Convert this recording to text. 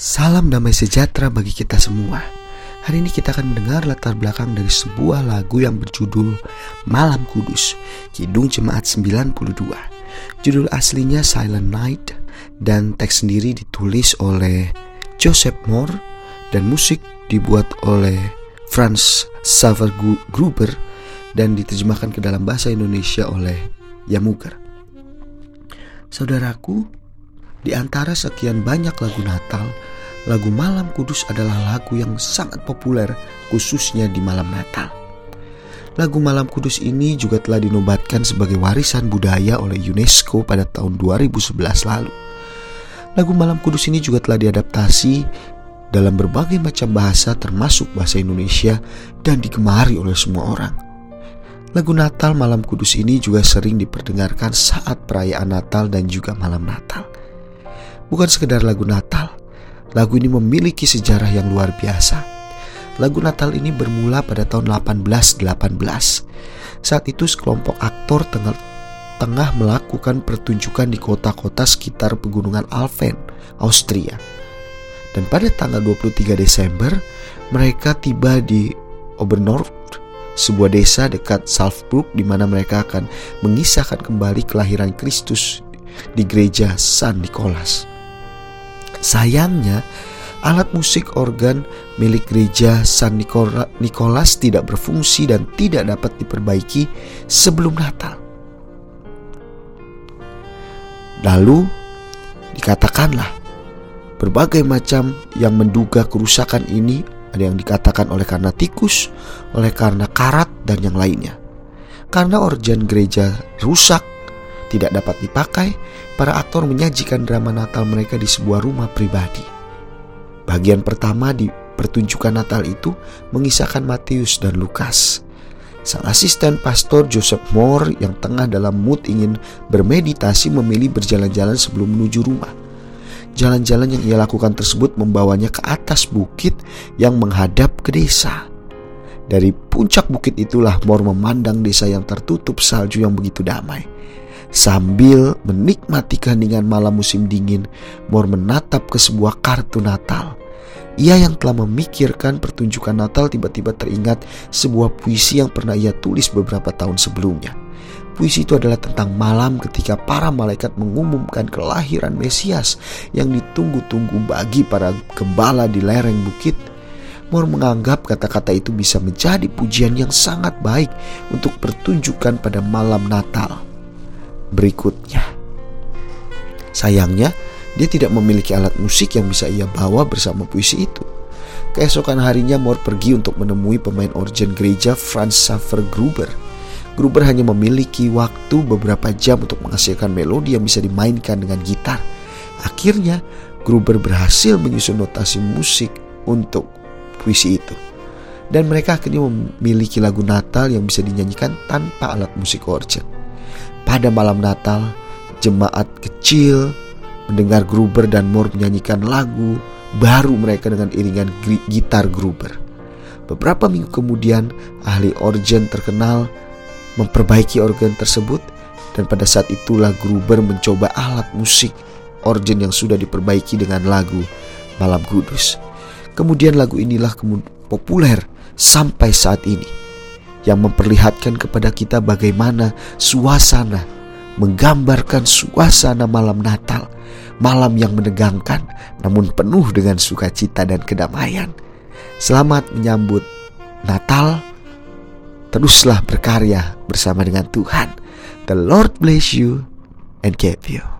Salam damai sejahtera bagi kita semua. Hari ini kita akan mendengar latar belakang dari sebuah lagu yang berjudul Malam Kudus, Kidung Jemaat 92. Judul aslinya Silent Night dan teks sendiri ditulis oleh Joseph Moore dan musik dibuat oleh Franz Xaver Gruber dan diterjemahkan ke dalam bahasa Indonesia oleh Yamuger. Saudaraku, di antara sekian banyak lagu Natal, lagu Malam Kudus adalah lagu yang sangat populer khususnya di malam Natal. Lagu Malam Kudus ini juga telah dinobatkan sebagai warisan budaya oleh UNESCO pada tahun 2011 lalu. Lagu Malam Kudus ini juga telah diadaptasi dalam berbagai macam bahasa termasuk bahasa Indonesia dan digemari oleh semua orang. Lagu Natal Malam Kudus ini juga sering diperdengarkan saat perayaan Natal dan juga malam Natal bukan sekedar lagu Natal. Lagu ini memiliki sejarah yang luar biasa. Lagu Natal ini bermula pada tahun 1818. Saat itu sekelompok aktor tengah, tengah melakukan pertunjukan di kota-kota sekitar pegunungan Alpen, Austria. Dan pada tanggal 23 Desember, mereka tiba di Obernord, sebuah desa dekat Salzburg di mana mereka akan mengisahkan kembali kelahiran Kristus di gereja San Nicholas. Sayangnya, alat musik organ milik gereja San Nicholas tidak berfungsi dan tidak dapat diperbaiki sebelum Natal. Lalu dikatakanlah berbagai macam yang menduga kerusakan ini ada yang dikatakan oleh karena tikus, oleh karena karat dan yang lainnya. Karena organ gereja rusak tidak dapat dipakai, para aktor menyajikan drama Natal mereka di sebuah rumah pribadi. Bagian pertama di pertunjukan Natal itu mengisahkan Matius dan Lukas. Sang asisten pastor Joseph Moore yang tengah dalam mood ingin bermeditasi memilih berjalan-jalan sebelum menuju rumah. Jalan-jalan yang ia lakukan tersebut membawanya ke atas bukit yang menghadap ke desa. Dari puncak bukit itulah Moore memandang desa yang tertutup salju yang begitu damai. Sambil menikmati keheningan malam musim dingin, Mor menatap ke sebuah kartu Natal. Ia yang telah memikirkan pertunjukan Natal tiba-tiba teringat sebuah puisi yang pernah ia tulis beberapa tahun sebelumnya. Puisi itu adalah tentang malam ketika para malaikat mengumumkan kelahiran Mesias yang ditunggu-tunggu bagi para gembala di lereng bukit. Mor menganggap kata-kata itu bisa menjadi pujian yang sangat baik untuk pertunjukan pada malam Natal berikutnya. Sayangnya, dia tidak memiliki alat musik yang bisa ia bawa bersama puisi itu. Keesokan harinya Moore pergi untuk menemui pemain organ gereja Franz Xaver Gruber. Gruber hanya memiliki waktu beberapa jam untuk menghasilkan melodi yang bisa dimainkan dengan gitar. Akhirnya, Gruber berhasil menyusun notasi musik untuk puisi itu. Dan mereka akhirnya memiliki lagu Natal yang bisa dinyanyikan tanpa alat musik organ. Pada malam Natal, jemaat kecil mendengar Gruber dan Moore menyanyikan lagu baru mereka dengan iringan gitar Gruber. Beberapa minggu kemudian, ahli organ terkenal memperbaiki organ tersebut dan pada saat itulah Gruber mencoba alat musik organ yang sudah diperbaiki dengan lagu Malam Kudus. Kemudian lagu inilah populer sampai saat ini yang memperlihatkan kepada kita bagaimana suasana menggambarkan suasana malam Natal, malam yang menegangkan namun penuh dengan sukacita dan kedamaian. Selamat menyambut Natal. Teruslah berkarya bersama dengan Tuhan. The Lord bless you and keep you.